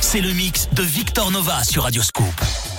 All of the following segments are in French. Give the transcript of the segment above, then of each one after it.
c'est le mix de Victor Nova sur Radio Scoop.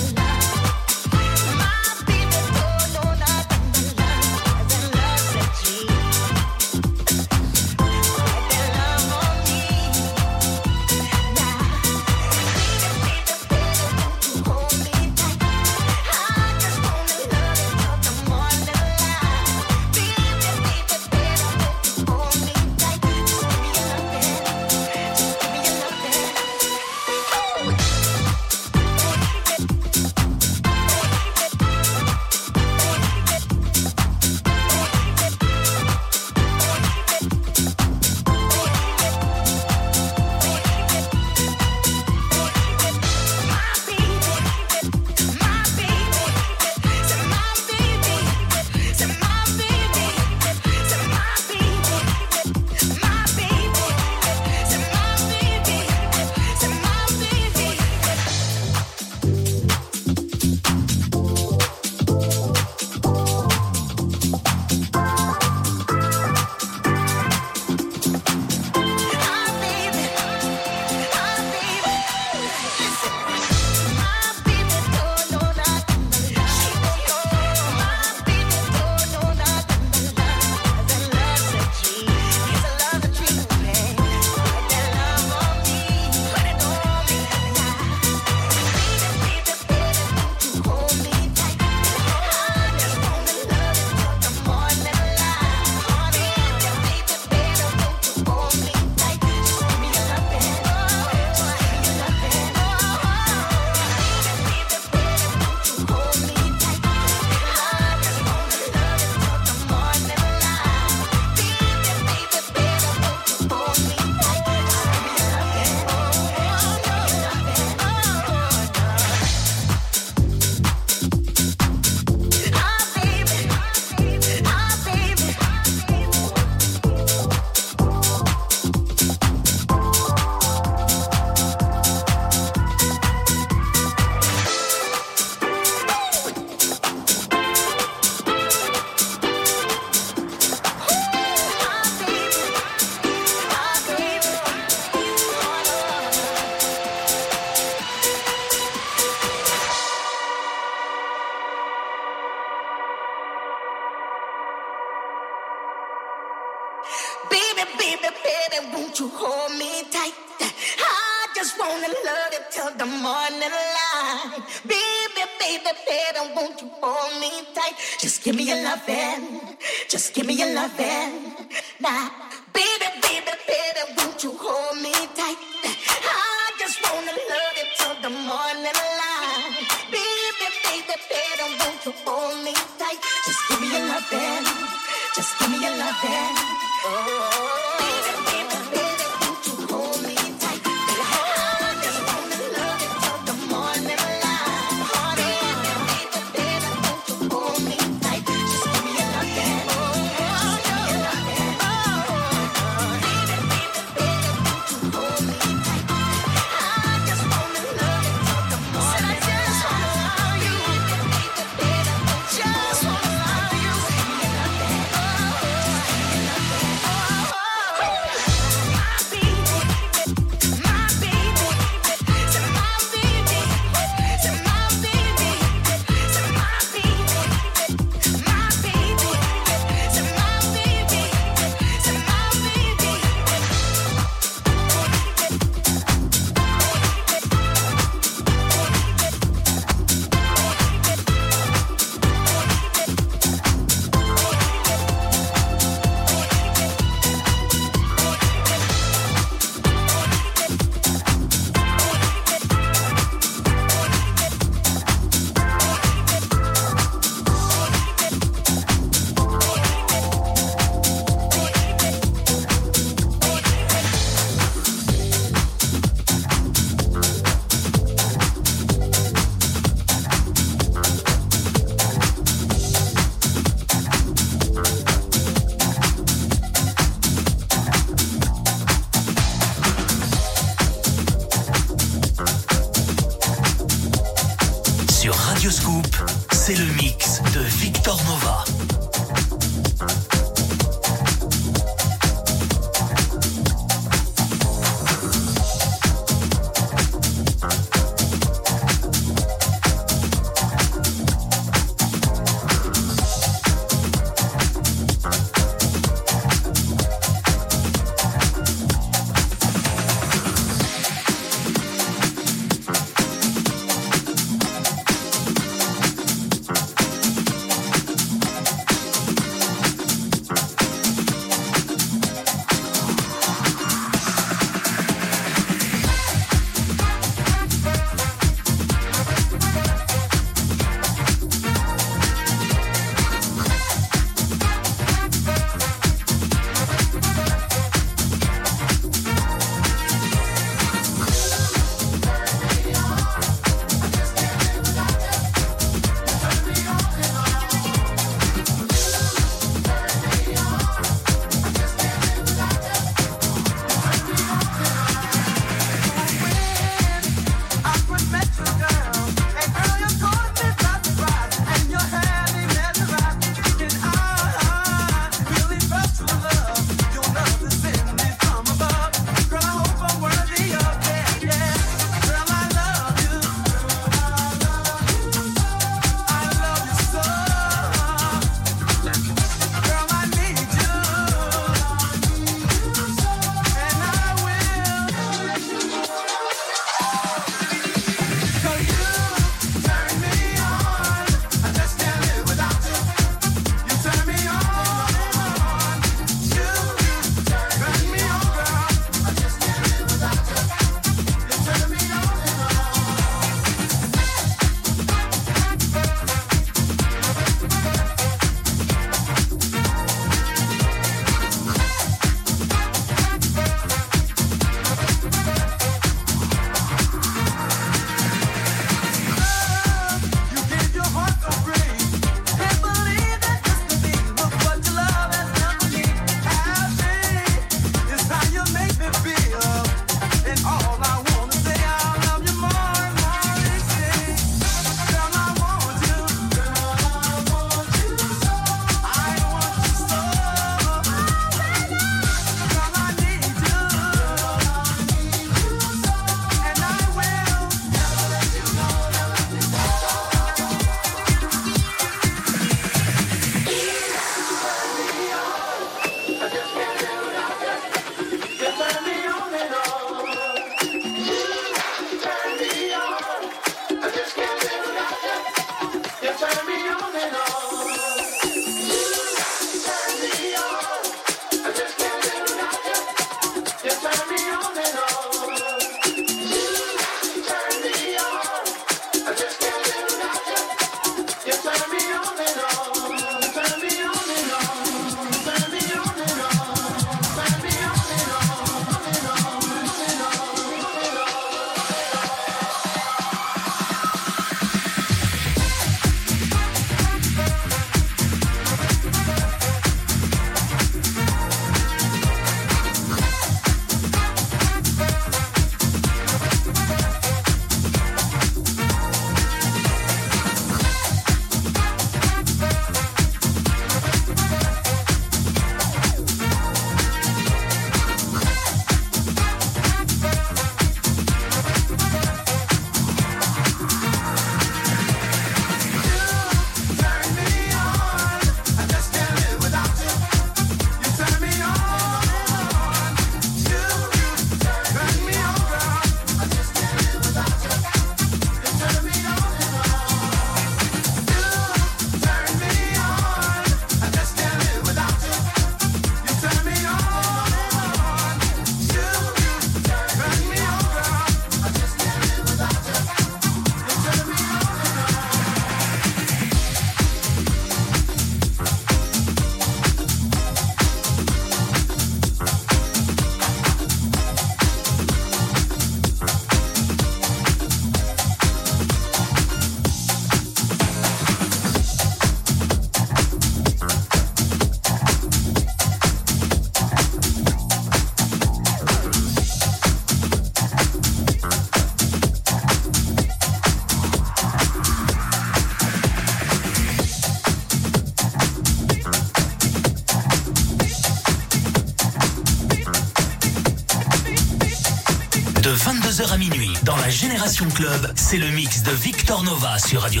22h à minuit, dans la Génération Club, c'est le mix de Victor Nova sur radio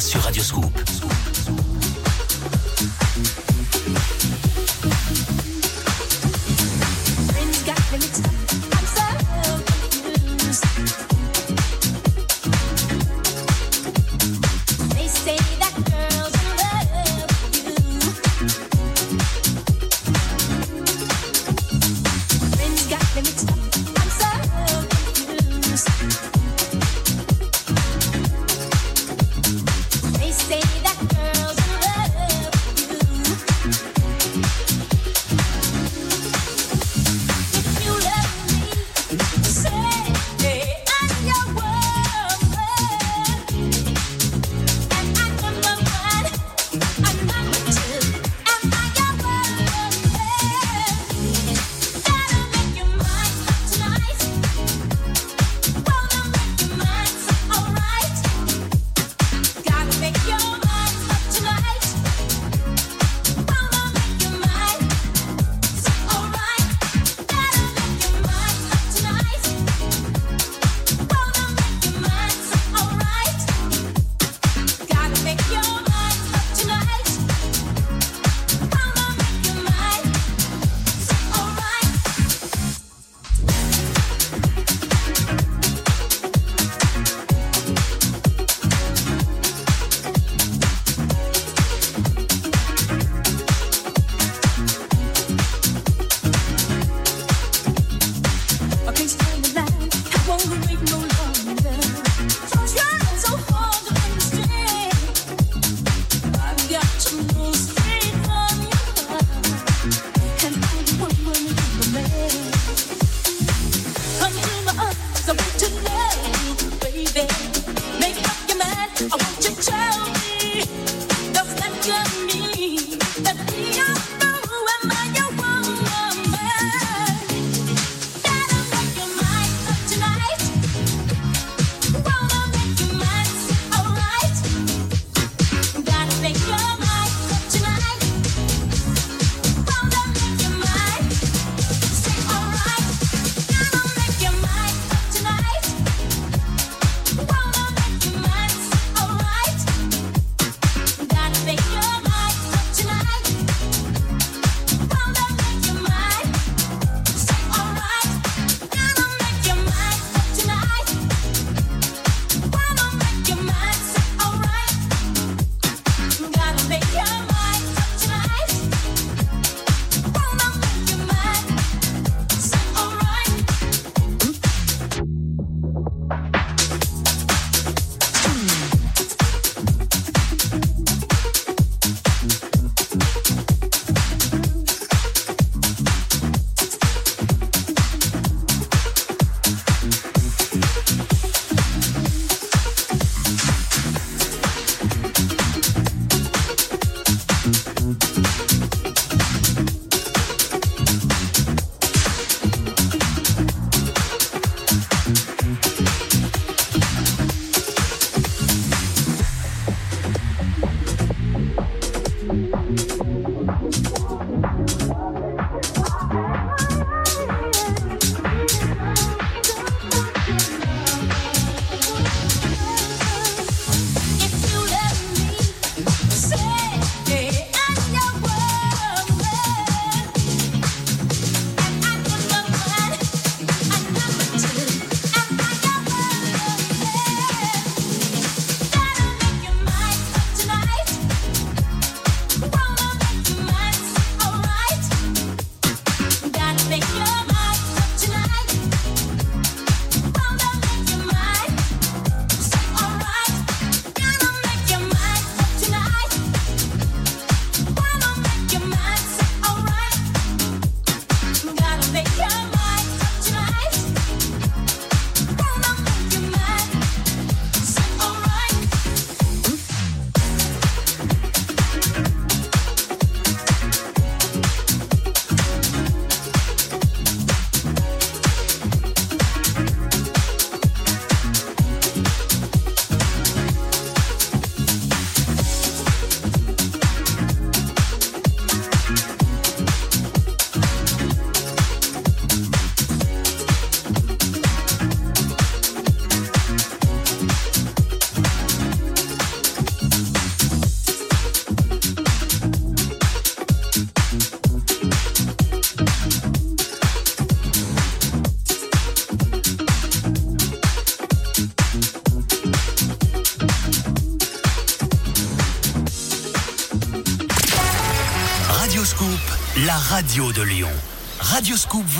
Sur Radio Scoop.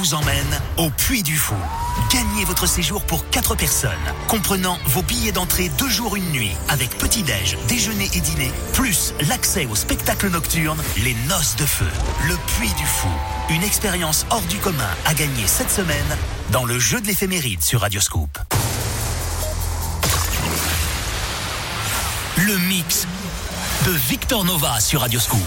Vous emmène au Puy du Fou. Gagnez votre séjour pour 4 personnes, comprenant vos billets d'entrée 2 jours une nuit, avec petit-déj, déjeuner et dîner, plus l'accès au spectacle nocturne Les Noces de Feu. Le Puy du Fou. Une expérience hors du commun à gagner cette semaine dans le jeu de l'éphéméride sur Radioscoop. Le mix de Victor Nova sur Radioscoop.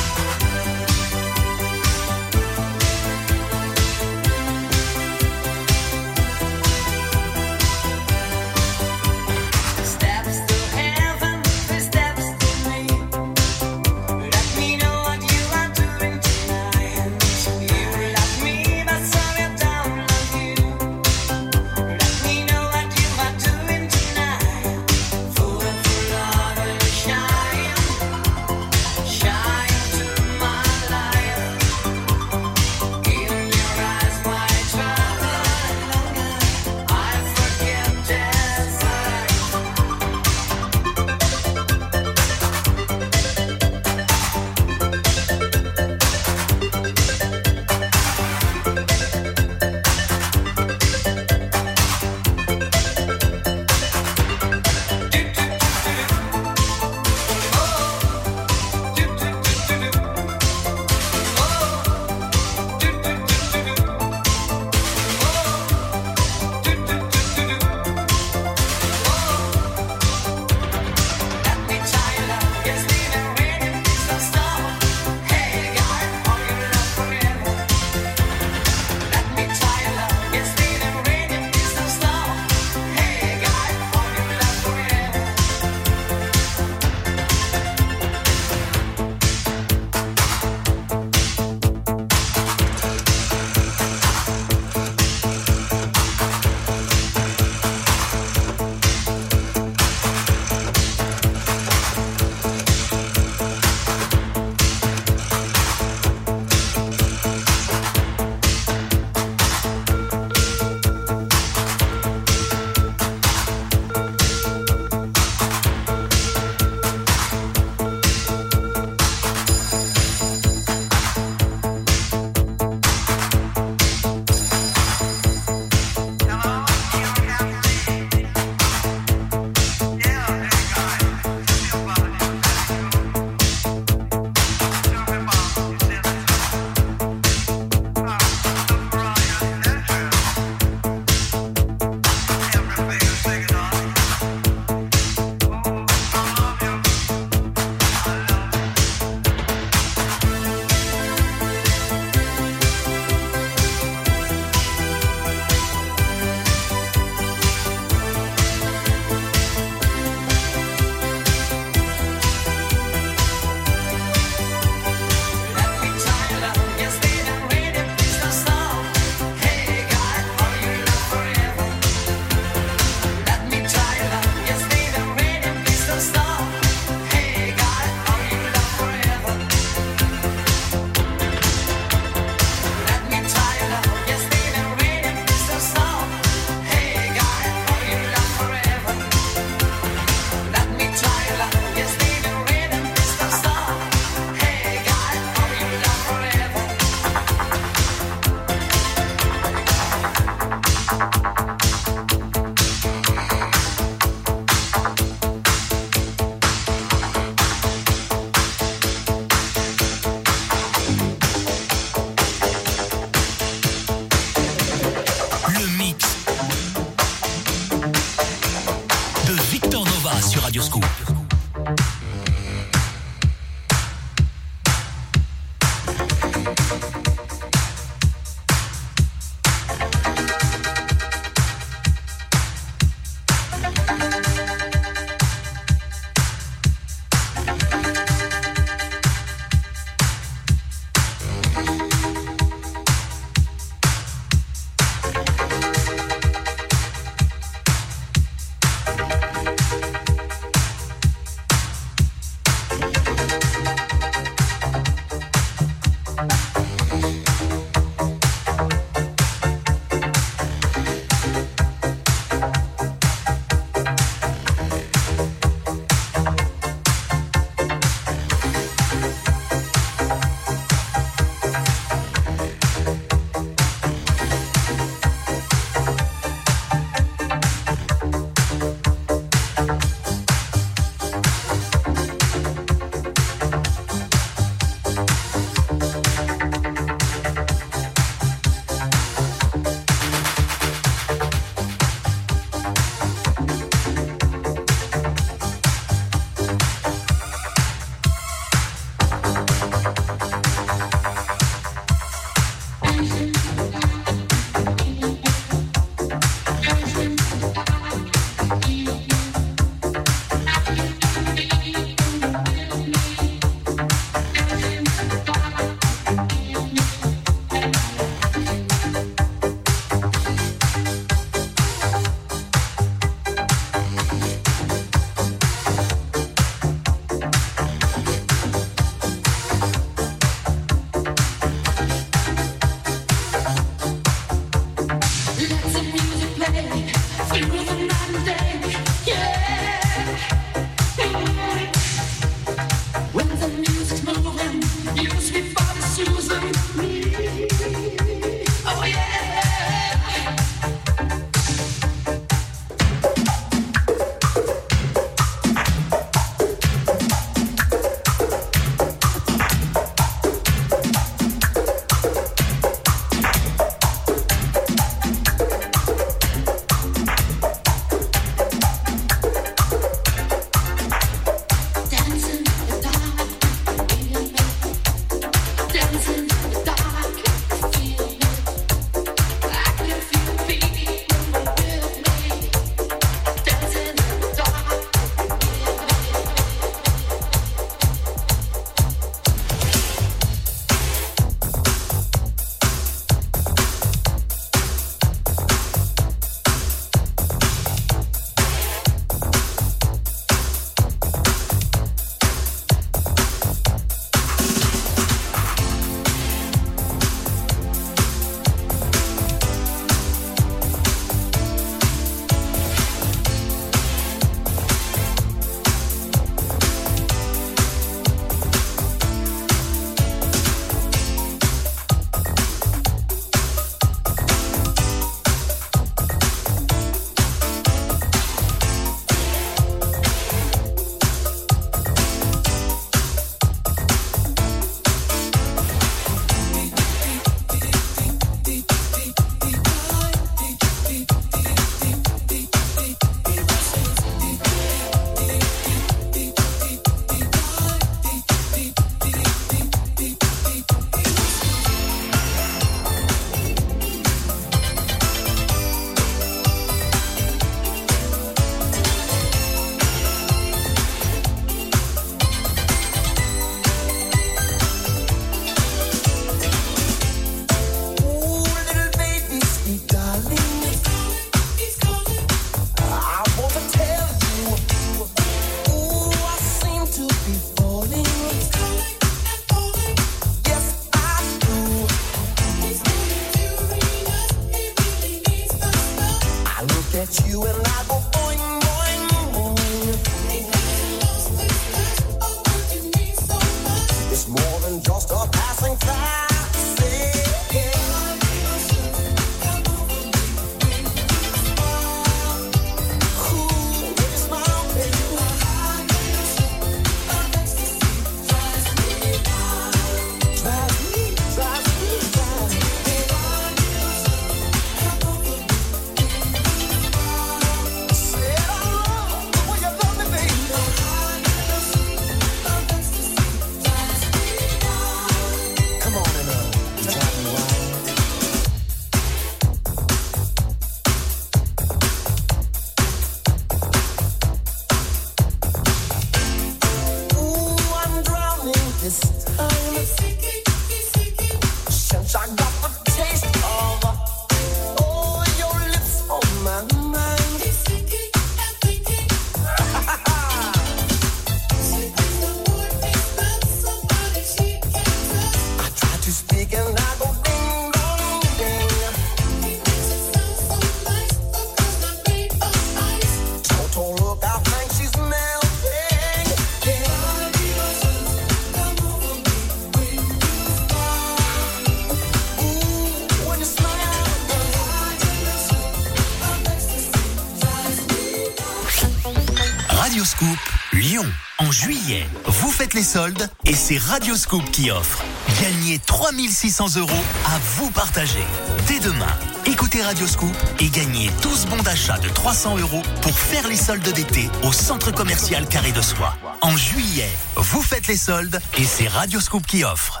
En juillet, vous faites les soldes et c'est Radioscoop qui offre. Gagnez 3600 euros à vous partager. Dès demain, écoutez Radioscoop et gagnez 12 bons d'achat de 300 euros pour faire les soldes d'été au centre commercial Carré de Soie. En juillet, vous faites les soldes et c'est Radioscoop qui offre.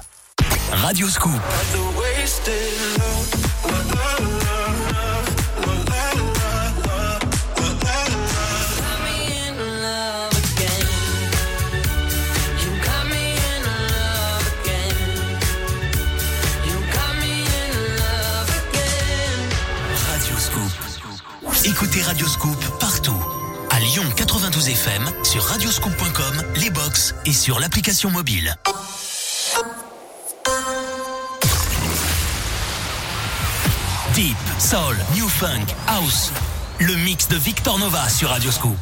Radioscoop. Écoutez Radioscoop partout. À Lyon 92 FM, sur radioscoop.com, les box et sur l'application mobile. Deep, Soul, New Funk, House. Le mix de Victor Nova sur Radioscoop.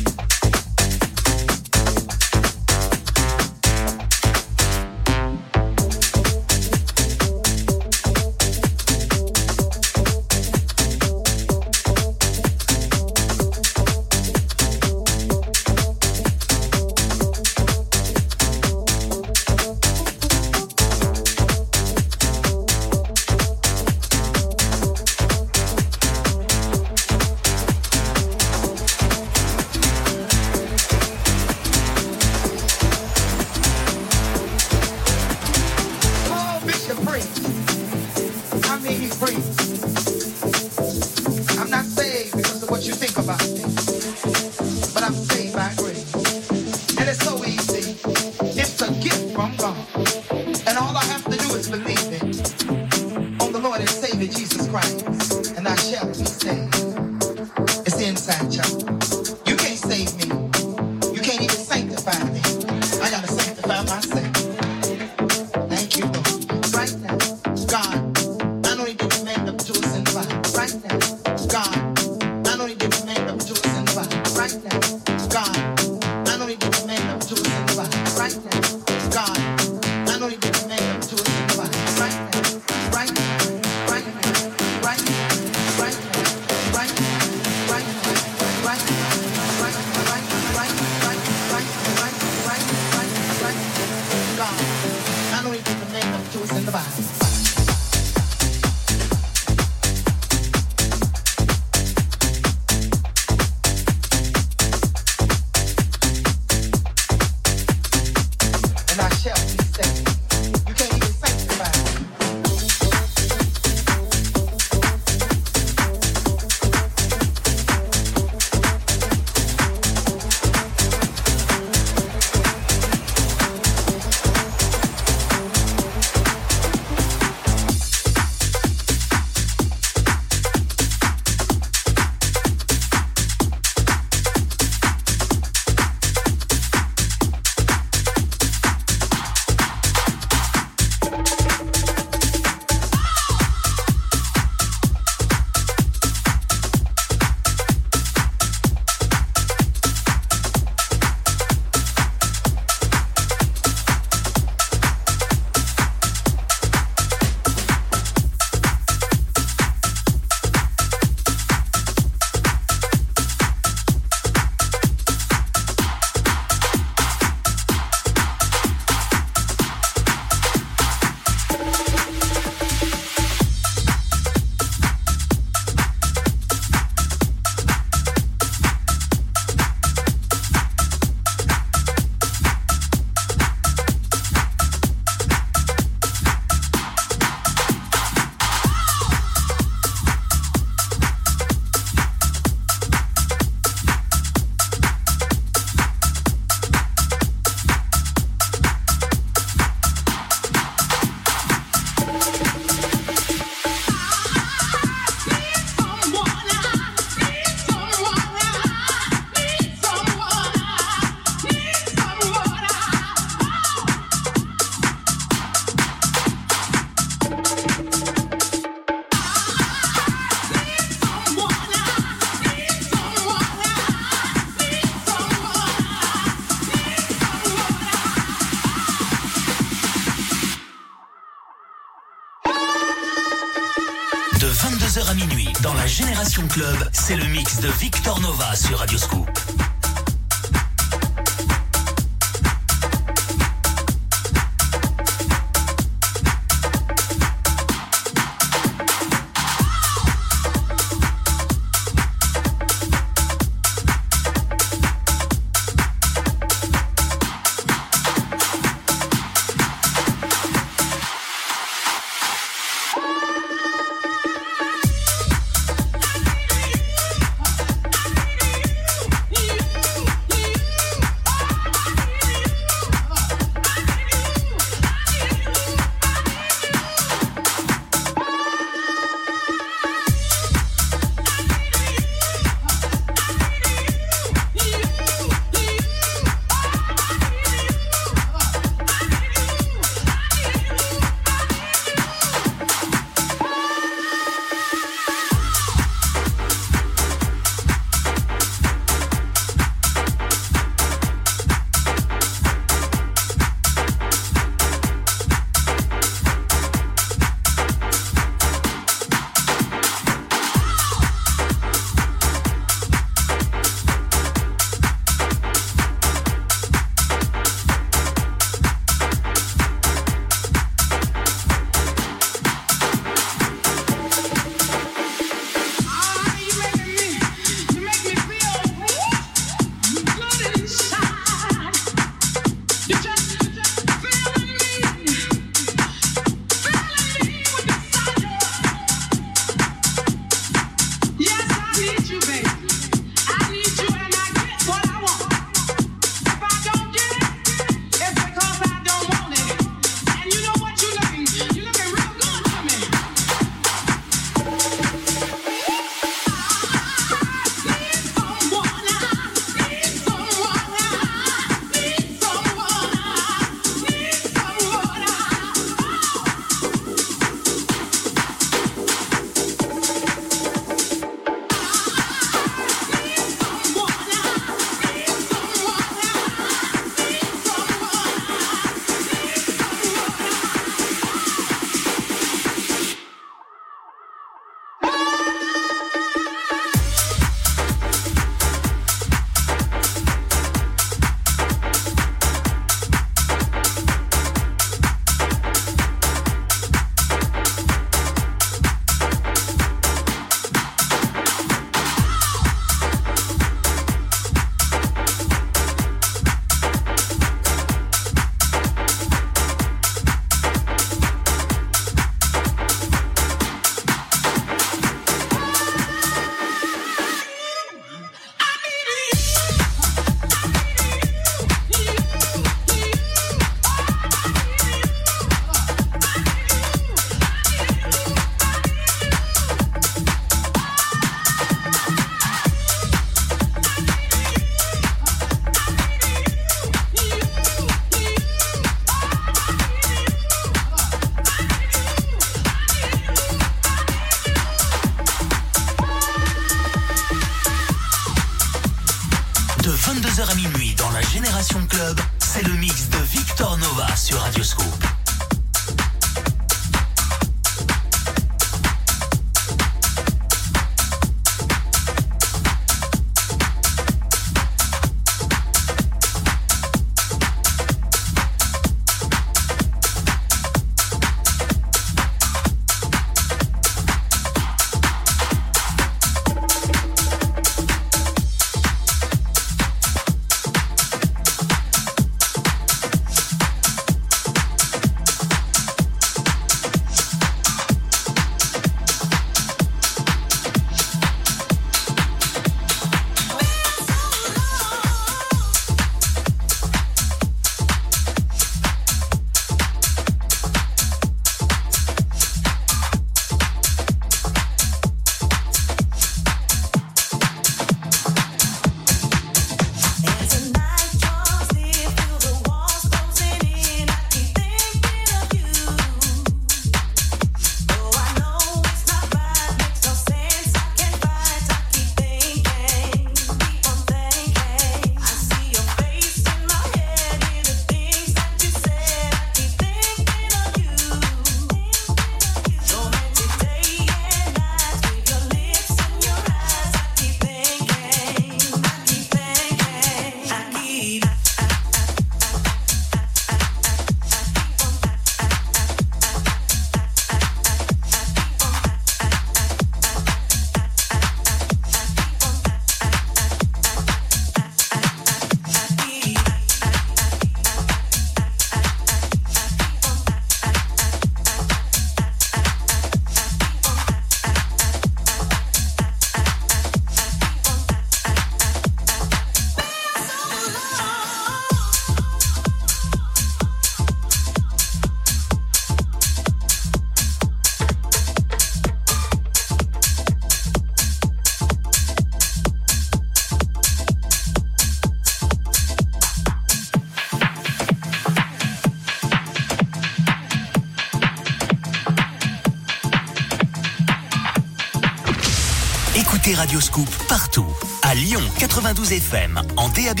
Radioscoop partout. À Lyon 92 FM, en DAB+,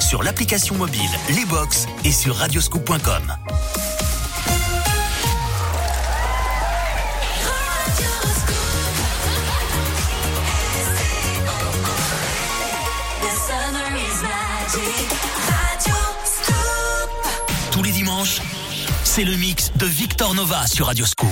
sur l'application mobile, les box et sur radioscoop.com. Tous les dimanches, c'est le mix de Victor Nova sur Radioscoop.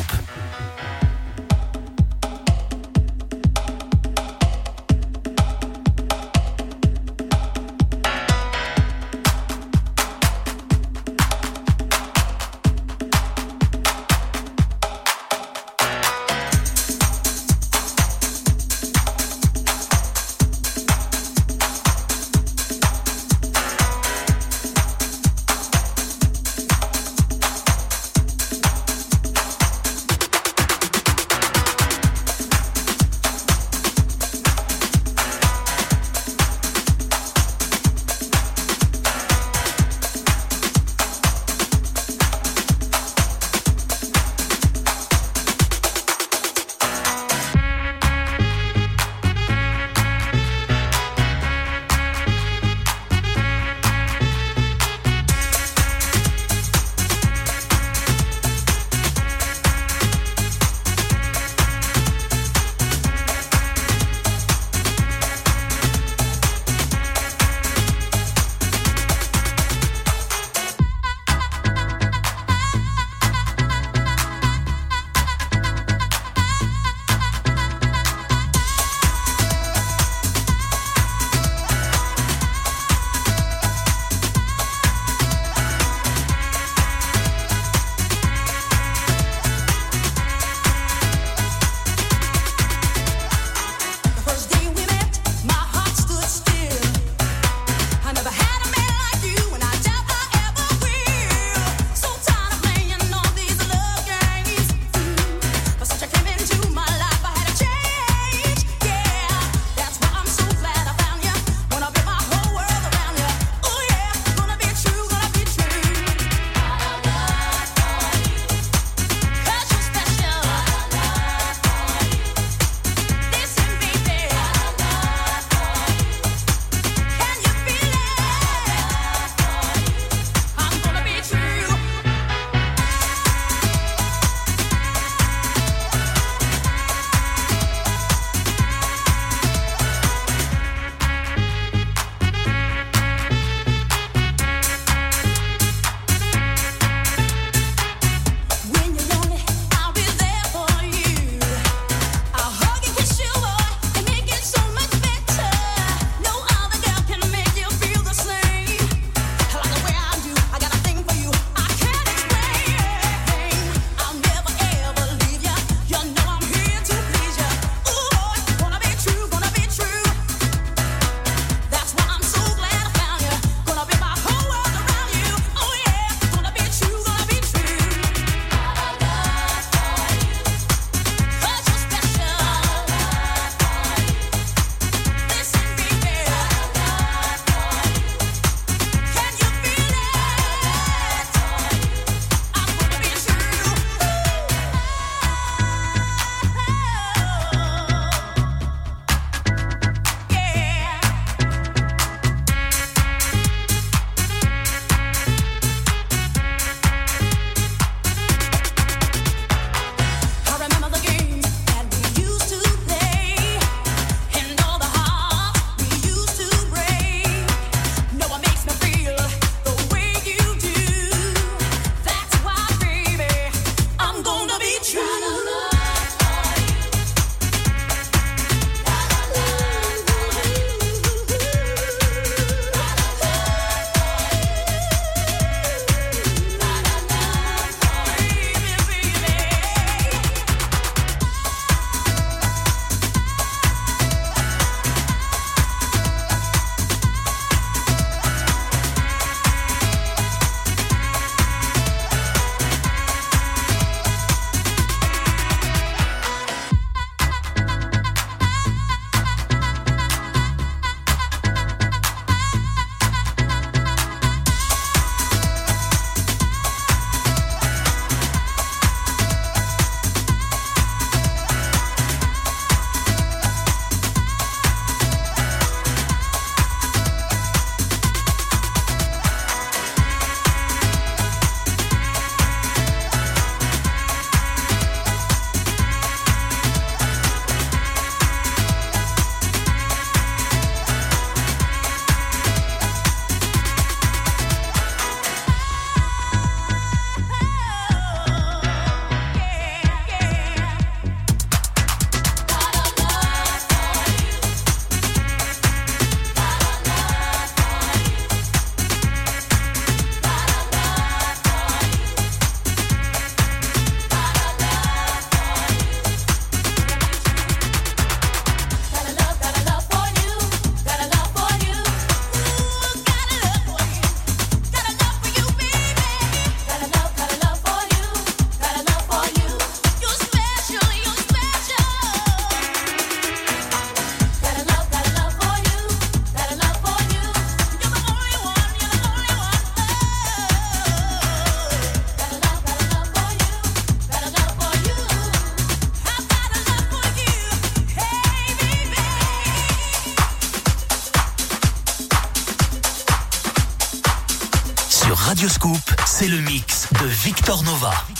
Victor Nova.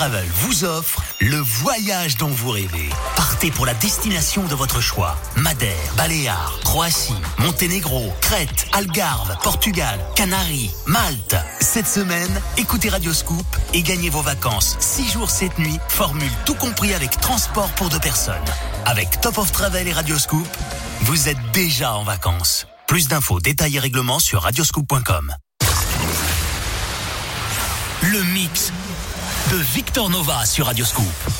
Travel vous offrent le voyage dont vous rêvez. Partez pour la destination de votre choix. Madère, Baléares, Croatie, Monténégro, Crète, Algarve, Portugal, Canaries, Malte. Cette semaine, écoutez Radio Scoop et gagnez vos vacances 6 jours 7 nuits, formule tout compris avec transport pour deux personnes. Avec Top of Travel et Radio Scoop, vous êtes déjà en vacances. Plus d'infos, détails et règlements sur radioscoop.com. Le mix de Victor Nova sur Radioscoop.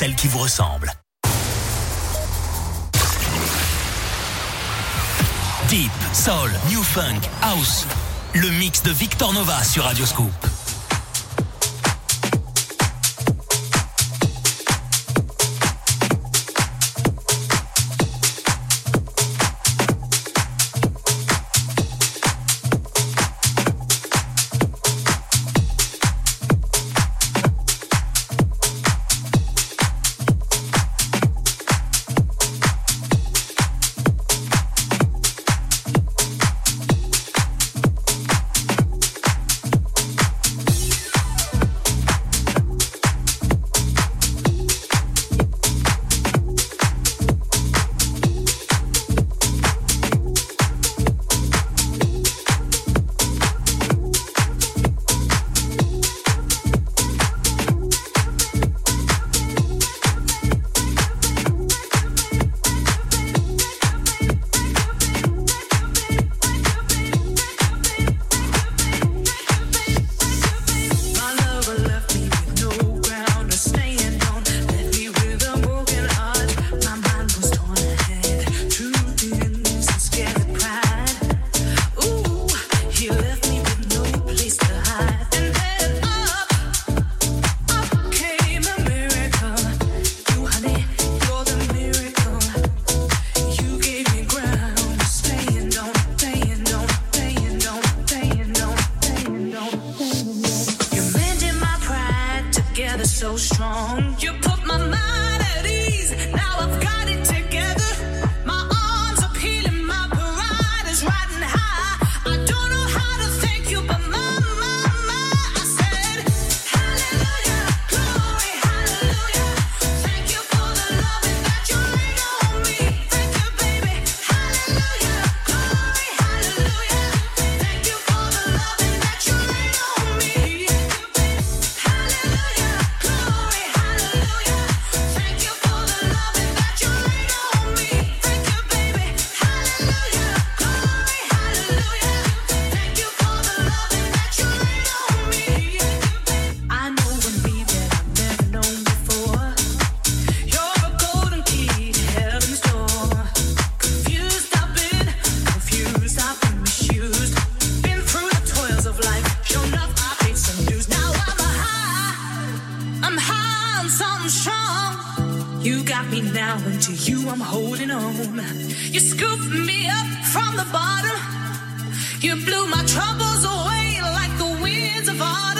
Celle qui vous ressemble. Deep, Soul, New Funk, House. Le mix de Victor Nova sur Radio Scoop. You scooped me up from the bottom. You blew my troubles away like the winds of autumn.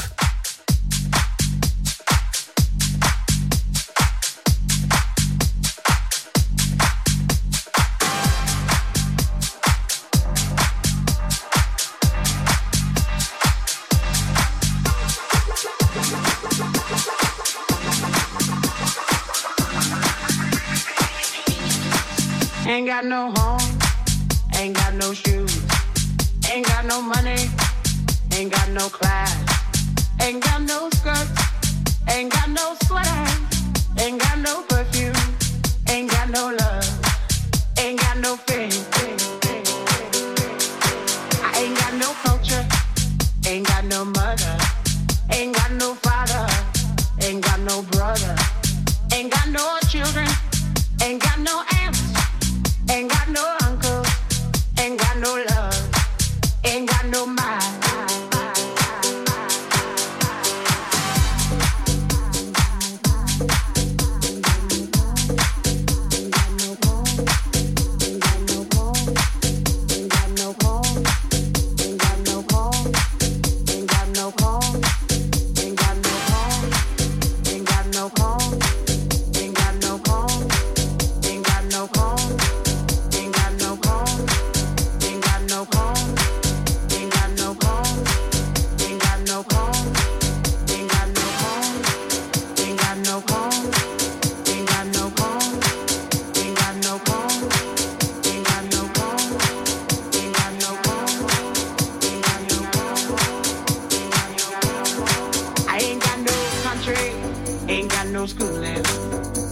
no school?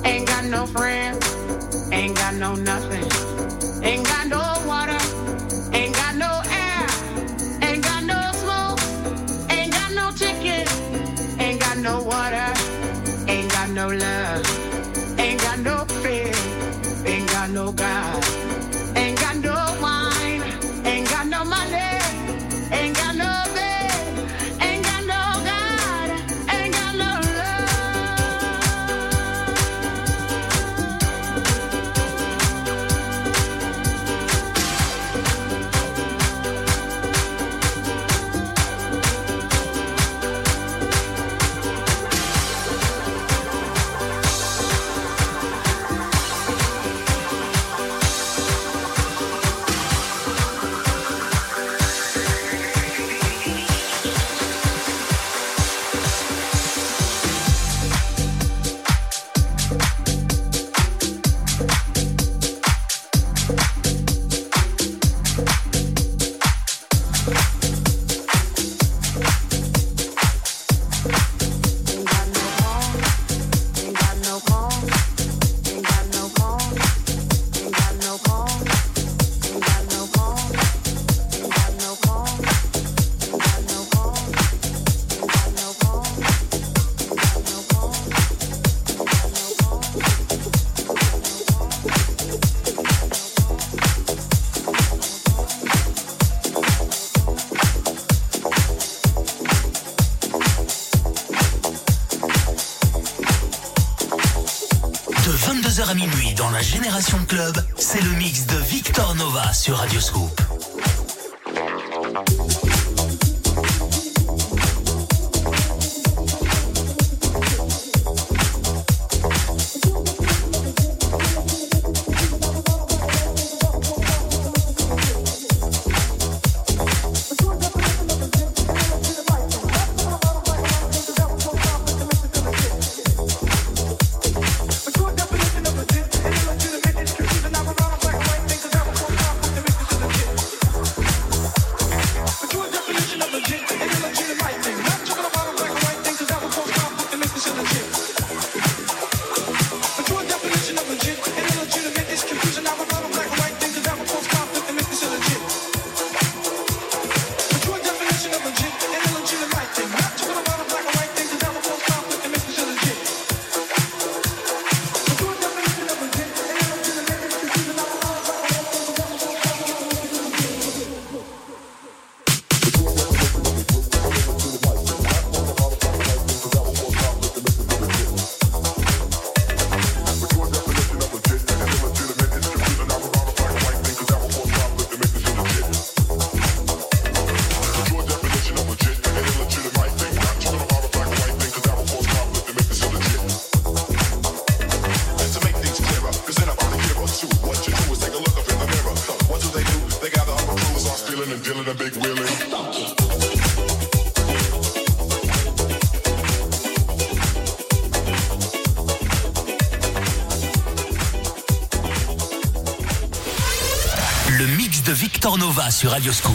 Ain't got no friends, ain't got no nothing. C'est le mix de Victor Nova sur Radio Scoop. Sur Radio Scoop.